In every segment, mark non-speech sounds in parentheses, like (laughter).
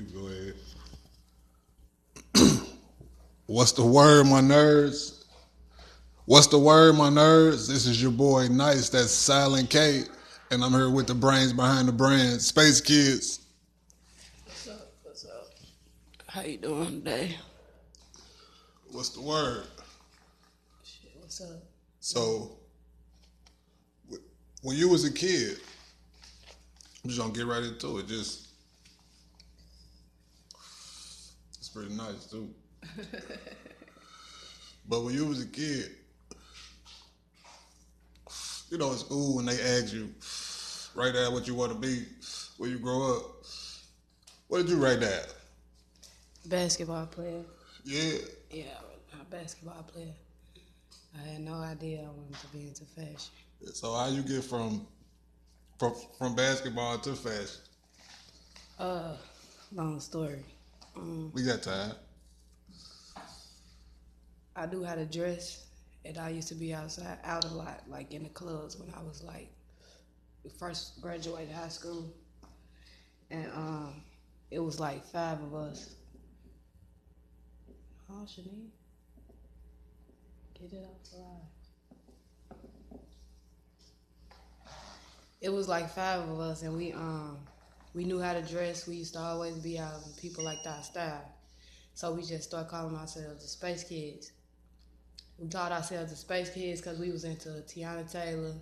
Go ahead. (clears throat) What's the word, my nerds? What's the word, my nerds? This is your boy Nice, that's Silent K, and I'm here with the brains behind the brand, Space Kids. What's up? What's up? How you doing today? What's the word? Shit, what's up? So, when you was a kid, I'm just gonna get right into it. Just, it's pretty nice too. but when you was a kid, you know, in school when they ask you, write down what you want to be when you grow up. What did you write down? Basketball player. Yeah, Yeah, a basketball player. I had no idea I wanted to be into fashion. So how you get from from, from basketball to fashion? Uh, long story. Um, We got time. I knew how to dress, and I used to be outside out a lot, like in the clubs when I was like first graduated high school, and um, it was like five of us. Oh, Shanique, get it off the line. It was like five of us, and we um we knew how to dress. We used to always be out, and people liked our style. So we just started calling ourselves the Space Kids. We called ourselves the Space Kids because we was into Teyana Taylor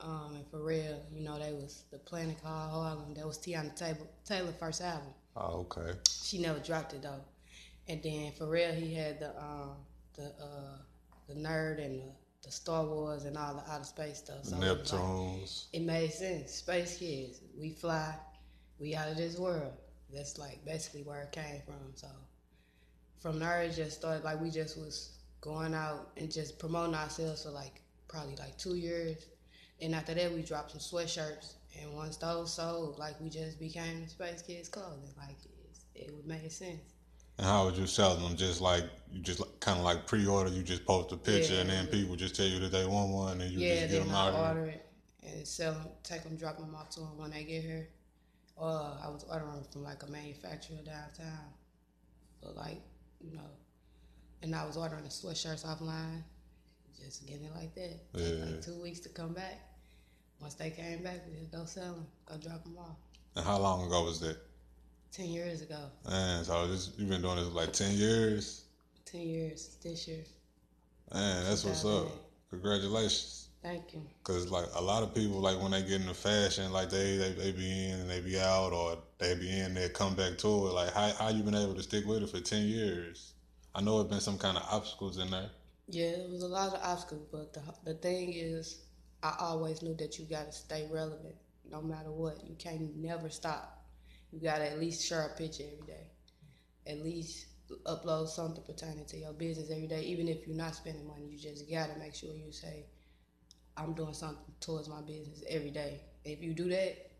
um, and Pharrell. You know, they was the Planet called Harlem. That was Teyana Taylor, Taylor first album. Oh, okay. She never dropped it though. And then Pharrell, he had the um, the uh, the nerd and the, the Star Wars and all the outer space stuff. So it like- Neptunes. it made sense. Space kids, we fly, we out of this world. That's like basically where it came from. So from there, it just started like we just was going out and just promoting ourselves for like probably like two years. And after that, we dropped some sweatshirts. And once those sold, like we just became Space Kids clothing. Like it would make sense. And how would you sell them? Just like you just kind of like pre-order. You just post a picture, and then people just tell you that they want one, and you yeah, just get them out. here. order it and sell them, take them, drop them off to them when they get here. Or I was ordering from like a manufacturer downtown for like, you know, and I was ordering the sweatshirts offline, just getting it like that. Yeah. Like two weeks to come back. Once they came back, we just go sell them, go drop them off. And how long ago was that? Ten years ago, Man, so this you've been doing this for like ten years. ten years this year. Man, that's what's up. Congratulations. Thank you. Cause like a lot of people, like when they get into fashion, like they they, they be in and they be out, or they be in, they come back to it. Like how how you been able to stick with it for ten years? I know it's been some kind of obstacles in there. Yeah, it was a lot of obstacles, but the the thing is, I always knew that you got to stay relevant, no matter what. You can't never stop. You got to at least share a picture every day, at least upload something pertaining to your business every day. Even if you're not spending money, you just got to make sure you say, "I'm doing something towards my business every day." If you do that,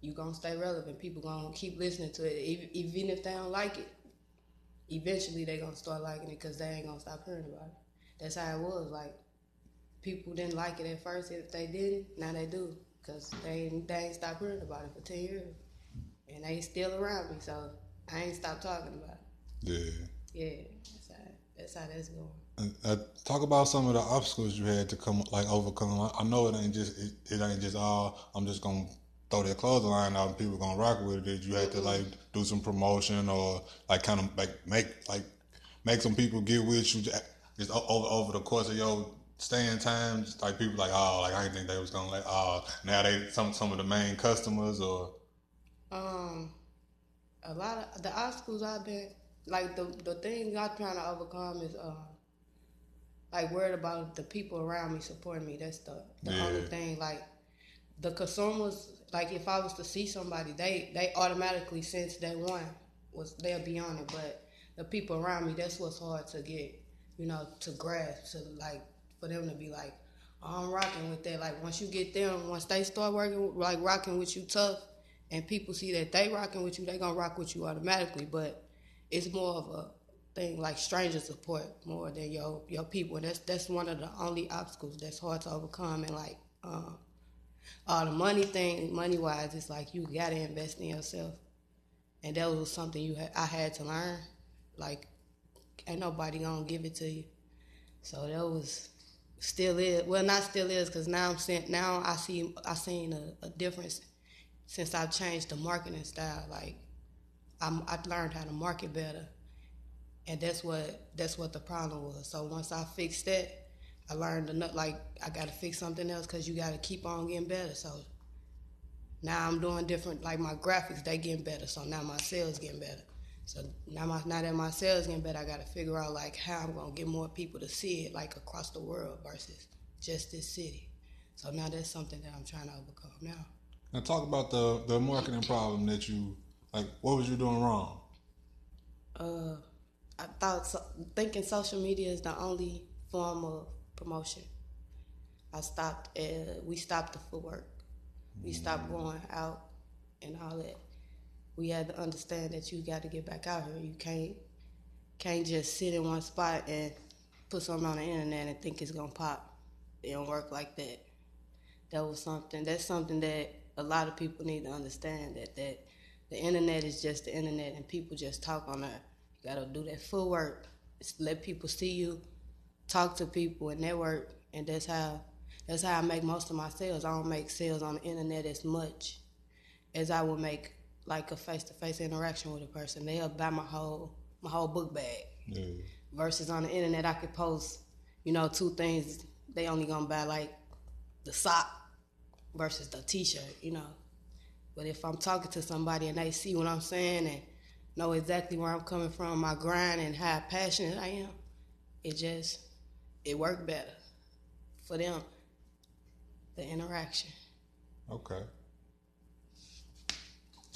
you gonna stay relevant. People gonna keep listening to it, even, if they don't like it. Eventually, they gonna start liking it because they ain't gonna stop hearing about it that's how it was. Like people didn't like it at first. If they didn't, now they do, cause they ain't, they ain't stopped hearing about it for ten years, and they still around me. So I ain't stopped talking about it. Yeah. Yeah, that's how that's how that's going. Uh, talk about some of the obstacles you had to come like overcome. I, I know it ain't just it, it ain't just all. I'm just gonna throw that clothing line out and people gonna rock with it. You had to like do some promotion or like kind of like make like make some people get with you just over over the course of your staying time? Just like people like oh like I didn't think they was gonna like oh now they some some of the main customers or Um, a lot of the obstacles I've been like the the thing I'm trying to overcome is uh like worried about the people around me supporting me. That's the the Yeah. only thing. Like the consumers, like if I was to see somebody, they they automatically since day one was they'll be on it. But the people around me, that's what's hard to get, you know, to grasp, to like for them to be like, oh, I'm rocking with that. Like once you get them, once they start working like rocking with you tough, and people see that they rocking with you, they gonna rock with you automatically. But it's more of a thing like stranger support more than your your people. And that's that's one of the only obstacles that's hard to overcome. And like uh, all the money thing, money wise, it's like you gotta invest in yourself. and that was something you had, I had to learn. Like, ain't nobody gonna give it to you. So that was still is well, not still is, because now I'm seeing now I see I seen a, a difference since I've changed the marketing style. Like, I'm I've learned how to market better, and that's what that's what the problem was. So once I fixed that, I learned enough. Like, I got to fix something else because you got to keep on getting better. So now I'm doing different. Like my graphics, they getting better. So now my sales getting better. So now my now that my sales getting better, I got to figure out like how I'm gonna get more people to see it like across the world versus just this city. So now that's something that I'm trying to overcome now. Now talk about the the marketing problem that you like. What was you doing wrong? Uh, I thought so, thinking social media is the only form of promotion. I stopped. Uh, we stopped the footwork. We stopped going out and all that. We had to understand that you got to get back out here. You can't can't just sit in one spot and put something on the internet and think it's gonna pop. It don't work like that. That was something. That's something that a lot of people need to understand that that the internet is just the internet and people just talk on there. You gotta do that footwork. Just let people see you, talk to people, and network. And that's how that's how I make most of my sales. I don't make sales on the internet as much as I would make like a face to face interaction with a person. They'll buy my whole my whole book bag. Yeah. Versus on the internet, I could post, you know, two things. They only gonna buy like the sock versus the T-shirt, you know. But if I'm talking to somebody and they see what I'm saying and know exactly where I'm coming from, my grind and how passionate I am, it just it worked better for them. The interaction. Okay.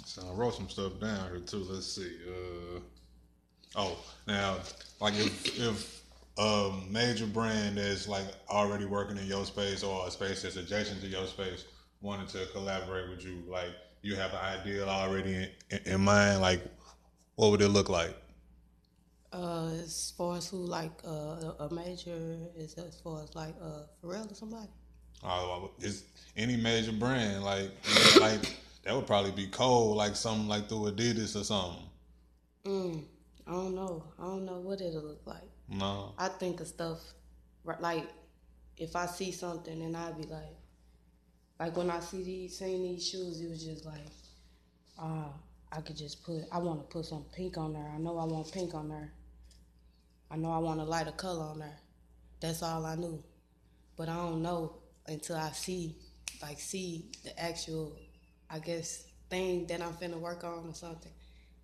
So I wrote some stuff down here too. Let's see. Uh, oh, now like if if a major brand that's like already working in your space or a space that's adjacent to your space wanted to collaborate with you, like you have an ideal already in, in mind, like what would it look like? Uh, as far as who like uh, a major is as far as like uh, Pharrell or somebody. Uh, is any major brand like like that would probably be cold, like something like through Adidas or something. Mm, I don't know. I don't know what it'll look like. No. I think of stuff like if I see something and I'd be like, like when I see these, seen these shoes, it was just like, ah, I could just put, I want to put some pink on there. I know I want pink on there. I know I want a lighter color on there. That's all I knew. But I don't know until I see, like, see the actual, I guess, thing that I'm finna work on or something.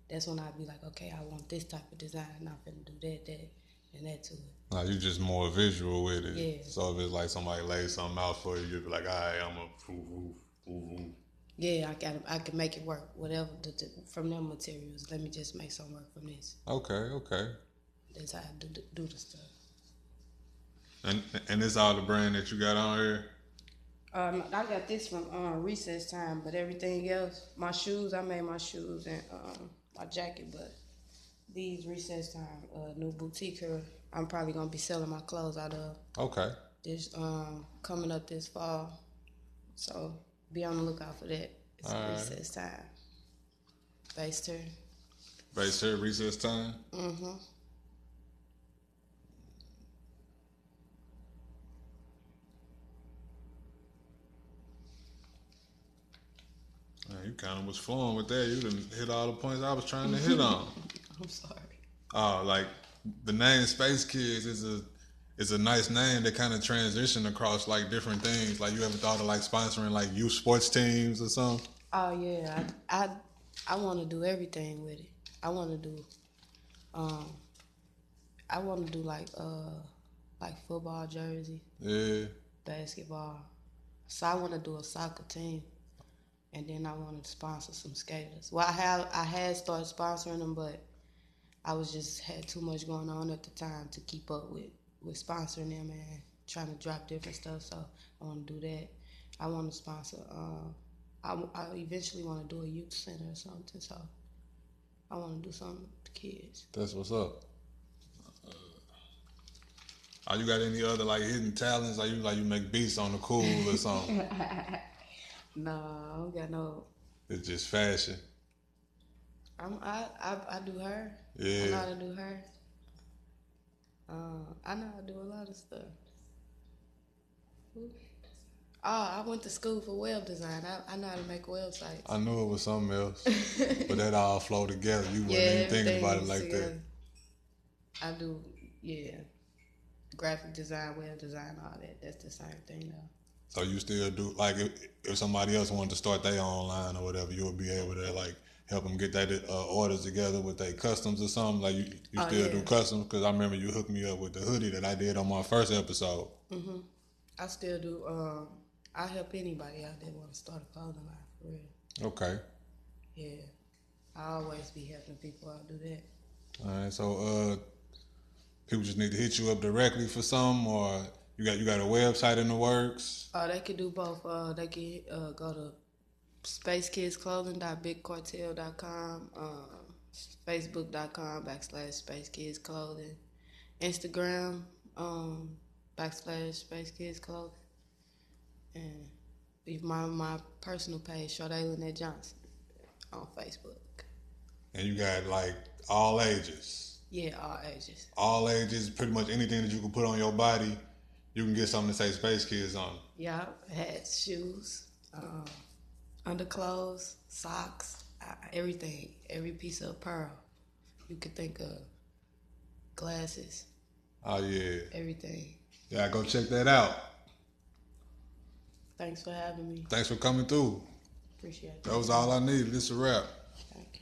That's when I'd be like, okay, I want this type of design. and I'm finna do that, that, and that to it. No, you just more visual with it. Yeah. So if it's like somebody lays something out for you, you'd be like, all right, I'm a ooh, ooh, ooh, ooh. Yeah, I can I can make it work. Whatever the, the, from them materials, let me just make some work from this. Okay, okay. That's how I do the, do the stuff. And and this all the brand that you got on here? Um, I got this from um, recess time, but everything else, my shoes, I made my shoes and um, my jacket, but these recess time, uh, new boutique here, I'm probably gonna be selling my clothes out of Okay. this um coming up this fall. So be on the lookout for that. It's All right. recess time. Based turn. Base turn recess time? Mm-hmm. Man, you kind of was flowing with that. You didn't hit all the points I was trying to hit on. (laughs) I'm sorry. Oh, like the name Space Kids is a is a nice name that kind of transition across like different things. Like you ever thought of like sponsoring like youth sports teams or something? Oh yeah, I I, I want to do everything with it. I want to do, um, I want to do like uh like football jersey, Yeah. basketball. So I want to do a soccer team, and then I want to sponsor some skaters. Well, I had I had started sponsoring them, but I was just had too much going on at the time to keep up with with sponsoring them and trying to drop different stuff. So I want to do that. I want to sponsor. Um, I, I eventually want to do a youth center or something. So I want to do something with the kids. That's what's up. Uh, Are you got any other like hidden talents? Like you like you make beats on the cool or something? (laughs) No, I don't got no. it's just fashion. I'm, I, I I do her. Yeah. I know how to do her. Uh, I know I do a lot of stuff. Oh, I went to school for web design. I, I know how to make websites. I knew it was something else, (laughs) but that all flow together. You weren't even thinking about it like that. I do, yeah. Graphic design, web design, all that. That's the same thing though. So you still do like if, if somebody else wanted to start their own line or whatever, you would be able to like help them get that uh, orders together with their customs or something. Like you, you Oh, still yeah. do customs because I remember you hooked me up with the hoodie that I did on my first episode. I still do. Um, I help anybody out there want to start a clothing line for real. Okay. Yeah, I always be helping people out do that. All right. So uh, people just need to hit you up directly for some, or you got you got a website in the works. Uh, they can do both. Uh, they can uh, go to spacekidsclothing.bigcartel.com, um, facebook.com backslash Space Kids Clothing, Instagram um, backslash Space Kids Clothing, and my my personal page, Sade Lynette Johnson, on Facebook. And you got like all ages. Yeah, all ages. All ages, pretty much anything that you can put on your body, you can get something to say Space Kids on. Yeah, hats, shoes, um, underclothes, socks, uh, everything. Every piece of apparel you could think of. Glasses, Oh yeah. everything. Yeah, go check that out. Thanks for having me. Thanks for coming through. Appreciate it. That was all I needed. It's a wrap. Thank you.